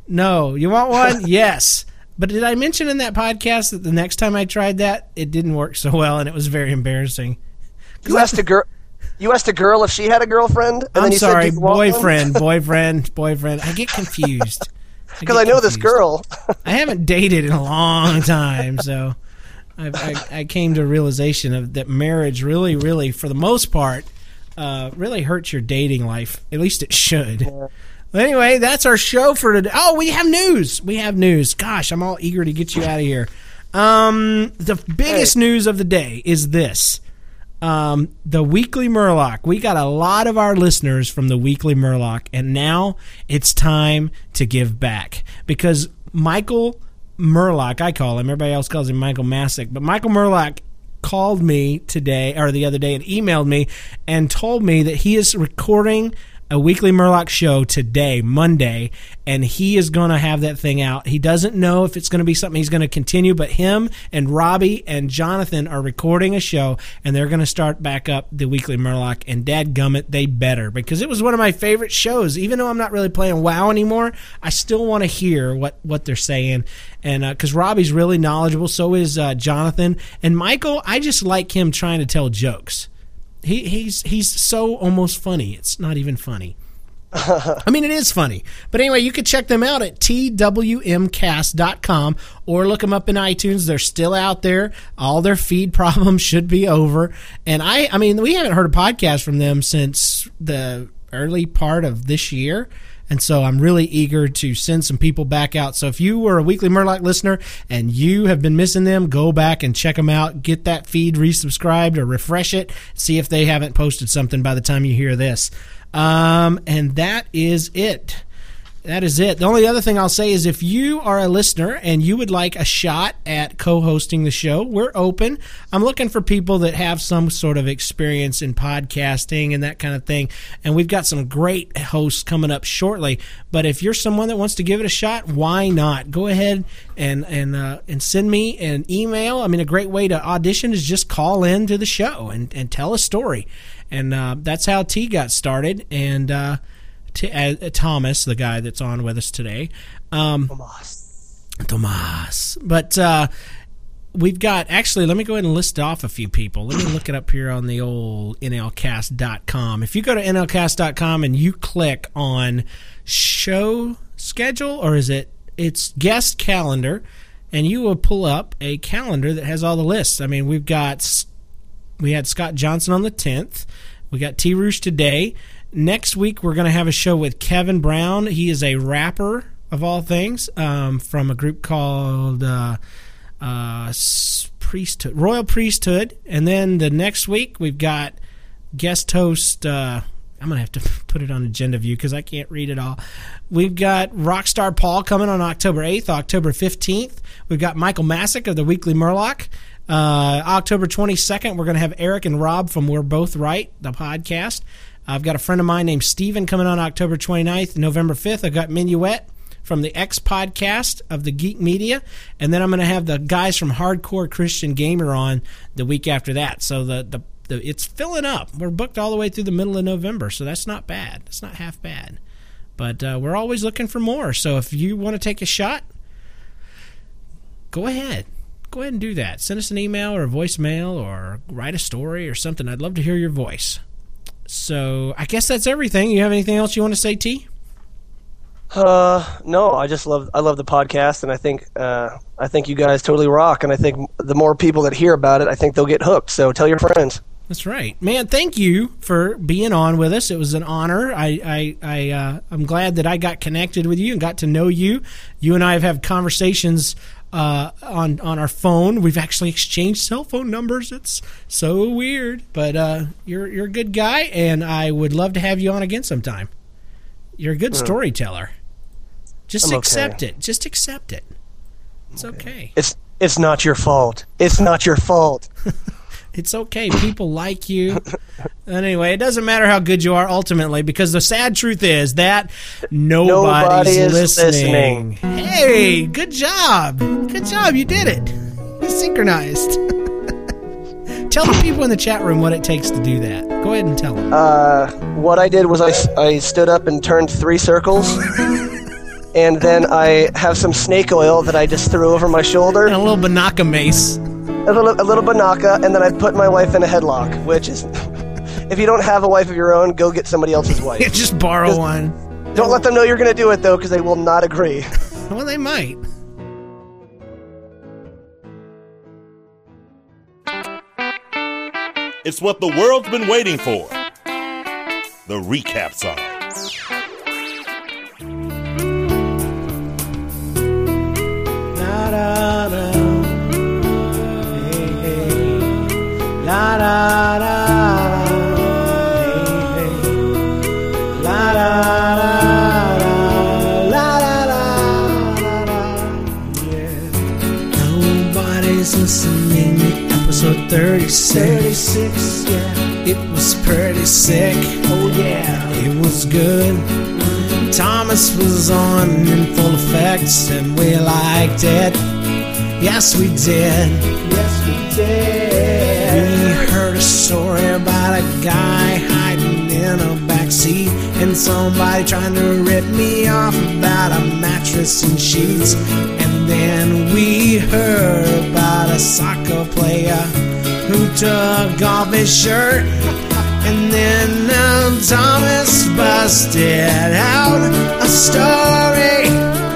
No. You want one? yes. But did I mention in that podcast that the next time I tried that, it didn't work so well and it was very embarrassing? You asked a girl. You asked a girl if she had a girlfriend, and I'm you sorry, said, "Do you want one?" boyfriend, boyfriend, boyfriend. I get confused. Because I know this girl. I haven't dated in a long time, so I've, I, I came to a realization of that marriage really, really, for the most part, uh, really hurts your dating life. At least it should. But anyway, that's our show for today. Oh, we have news. We have news. Gosh, I'm all eager to get you out of here. Um, the biggest news of the day is this. Um, the weekly Murloc. We got a lot of our listeners from the weekly Murloc, and now it's time to give back because Michael Murloc, I call him. Everybody else calls him Michael Masick, but Michael Murloc called me today or the other day and emailed me and told me that he is recording a weekly Murloc show today, Monday, and he is going to have that thing out. He doesn't know if it's going to be something he's going to continue, but him and Robbie and Jonathan are recording a show, and they're going to start back up the weekly Murloc. And Dad Gummit, they better because it was one of my favorite shows. Even though I'm not really playing WoW anymore, I still want to hear what what they're saying, and because Robbie's really knowledgeable, so is uh, Jonathan and Michael. I just like him trying to tell jokes. He he's he's so almost funny. It's not even funny. I mean, it is funny. But anyway, you can check them out at twmcast.com or look them up in iTunes. They're still out there. All their feed problems should be over. And I, I mean, we haven't heard a podcast from them since the early part of this year. And so I'm really eager to send some people back out. So if you were a weekly Murloc listener and you have been missing them, go back and check them out. Get that feed resubscribed or refresh it. See if they haven't posted something by the time you hear this. Um, and that is it. That is it. The only other thing I'll say is if you are a listener and you would like a shot at co hosting the show, we're open. I'm looking for people that have some sort of experience in podcasting and that kind of thing. And we've got some great hosts coming up shortly. But if you're someone that wants to give it a shot, why not? Go ahead and and uh, and send me an email. I mean, a great way to audition is just call in to the show and, and tell a story. And uh, that's how T got started. And uh, T- uh, Thomas, the guy that's on with us today. Um, Tomas. Tomas. But uh, we've got, actually, let me go ahead and list off a few people. Let me look it up here on the old NLcast.com. If you go to NLcast.com and you click on show schedule, or is it, it's guest calendar, and you will pull up a calendar that has all the lists. I mean, we've got, we had Scott Johnson on the 10th. We got T. Roosh today. Next week, we're going to have a show with Kevin Brown. He is a rapper, of all things, um, from a group called uh, uh, Priesthood, Royal Priesthood. And then the next week, we've got guest host. Uh, I'm going to have to put it on agenda view because I can't read it all. We've got Rockstar Paul coming on October 8th, October 15th. We've got Michael Masick of the Weekly Murloc. Uh, October 22nd, we're going to have Eric and Rob from We're Both Right, the podcast. I've got a friend of mine named Steven coming on October 29th. November 5th, I've got Minuet from the X podcast of the Geek Media. And then I'm going to have the guys from Hardcore Christian Gamer on the week after that. So the, the, the it's filling up. We're booked all the way through the middle of November. So that's not bad. It's not half bad. But uh, we're always looking for more. So if you want to take a shot, go ahead go ahead and do that. Send us an email or a voicemail or write a story or something. I'd love to hear your voice. So I guess that's everything. You have anything else you want to say, T? Uh, no, I just love I love the podcast, and I think uh, I think you guys totally rock, and I think the more people that hear about it, I think they'll get hooked. So tell your friends. That's right, man. Thank you for being on with us. It was an honor. I, I, I uh, I'm glad that I got connected with you and got to know you. You and I have had conversations uh, on on our phone. We've actually exchanged cell phone numbers. It's so weird, but uh, you're you're a good guy, and I would love to have you on again sometime. You're a good Hmm. storyteller. Just I'm okay. accept it. Just accept it. It's okay. It's it's not your fault. It's not your fault. It's okay. People like you. anyway, it doesn't matter how good you are ultimately, because the sad truth is that nobody's Nobody is listening. listening. Hey, good job. Good job. You did it. You synchronized. tell the people in the chat room what it takes to do that. Go ahead and tell them. Uh, what I did was I, I stood up and turned three circles, and then I have some snake oil that I just threw over my shoulder. And a little Binaca mace. A little, a little Binaca, and then I put my wife in a headlock, which is. If you don't have a wife of your own, go get somebody else's wife. Just borrow one. Don't let them know you're going to do it, though, because they will not agree. Well, they might. It's what the world's been waiting for. The recap song. 36. 36, yeah. It was pretty sick. Oh, yeah. It was good. Thomas was on in full effects, and we liked it. Yes, we did. Yes, we did. We heard a story about a guy hiding in a backseat, and somebody trying to rip me off about a mattress and sheets. And then we heard about a soccer player who took off his shirt. And then now Thomas busted out a story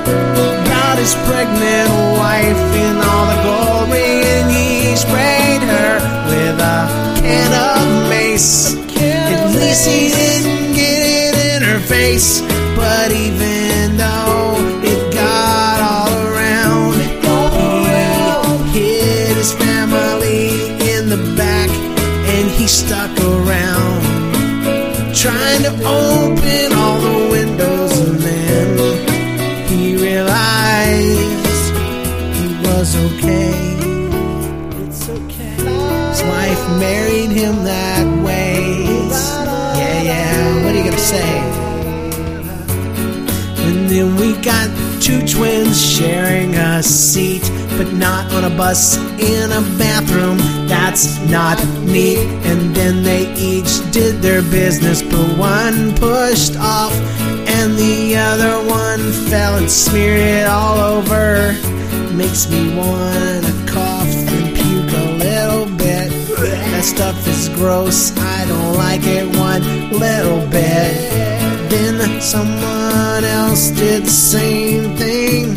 about his pregnant wife in all the glory, and he sprayed her with a can of mace. At least he didn't get it in her face, but even stuck around trying to open all the windows and then he realized he was okay. It's okay. His wife married him that way. Yeah, yeah. What are you gonna say? And then we got two twins sharing a seat, but not on a bus in a bathroom. That's not neat. And then they each did their business, but one pushed off, and the other one fell and smeared it all over. Makes me wanna cough and puke a little bit. That stuff is gross. I don't like it one little bit. Then someone else did the same thing,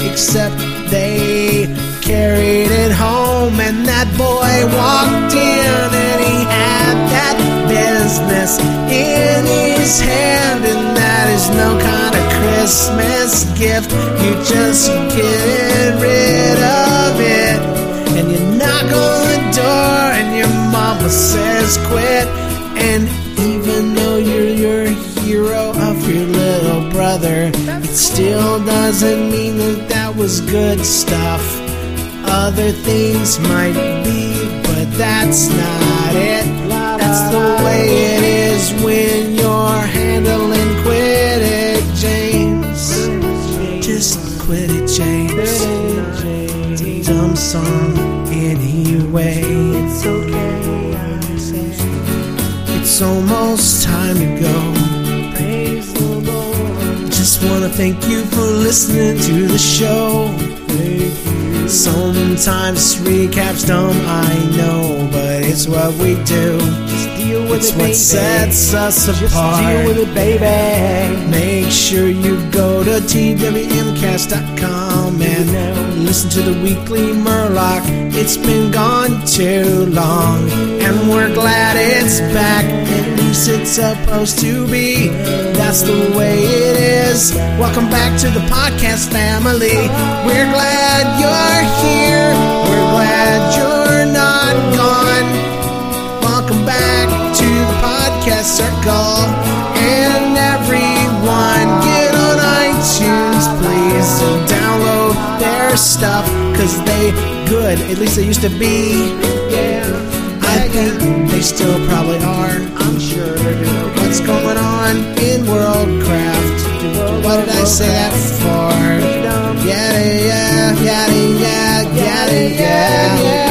except they carried it home. And that boy walked in and he had that business in his hand. And that is no kind of Christmas gift. You just get rid of it. And you knock on the door and your mama says quit. Still doesn't mean that that was good stuff. Other things might be, but that's not it. That's the way it is when you're handling Quidditch, James. Just quit it, James. It's a dumb song anyway. It's okay. It's almost time to go. Wanna thank you for listening to the show. Sometimes recaps dumb, I know, but It's what we do. Just deal with It's it, what baby. sets us Just apart. deal with it, baby. Make sure you go to twmcast.com and listen to the weekly Murloc. It's been gone too long, and we're glad it's back. At least it's supposed to be. That's the way it is. Welcome back to the podcast family. We're glad you're here. We're glad you're podcast circle. And everyone get on iTunes, please, and download their stuff, cause they good. At least they used to be. Yeah. I think they still probably are. I'm sure What's going on in Worldcraft? What did I say that for? Yeah, yada, yeah, yada, yeah, yeah,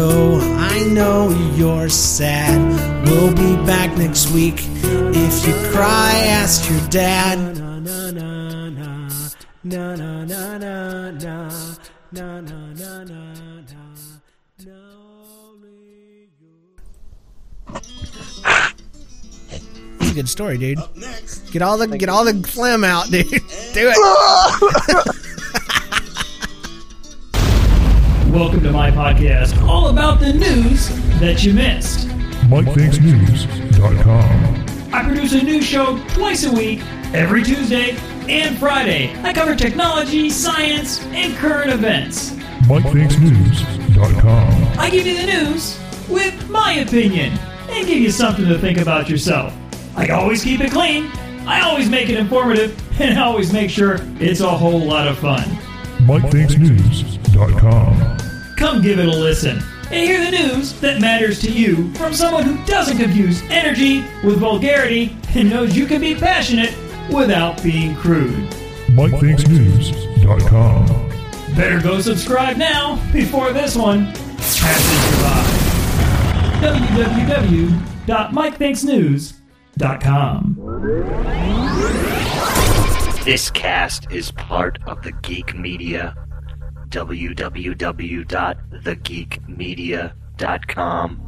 time. I know you're sad. We'll be back next week. If you cry, ask your dad. That's a good story, dude. Get all the get all the phlegm out, dude. Do it. Welcome to my podcast, all about the news that you missed. MikeThinksNews.com. I produce a new show twice a week, every Tuesday and Friday. I cover technology, science, and current events. MikeThinksNews.com. I give you the news with my opinion and give you something to think about yourself. I always keep it clean, I always make it informative, and I always make sure it's a whole lot of fun. Come give it a listen and hear the news that matters to you from someone who doesn't confuse energy with vulgarity and knows you can be passionate without being crude. MikeThinksNews.com. Better go subscribe now before this one passes you by. www.mikethinksnews.com. This cast is part of the Geek Media. www.thegeekmedia.com.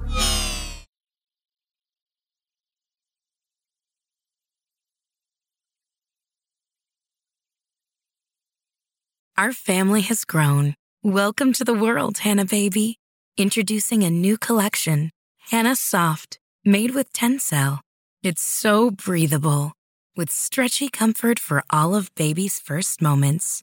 Our family has grown. Welcome to the world, Hanna Baby. Introducing a new collection, Hanna Soft, made with Tencel. It's so breathable, with stretchy comfort for all of baby's first moments.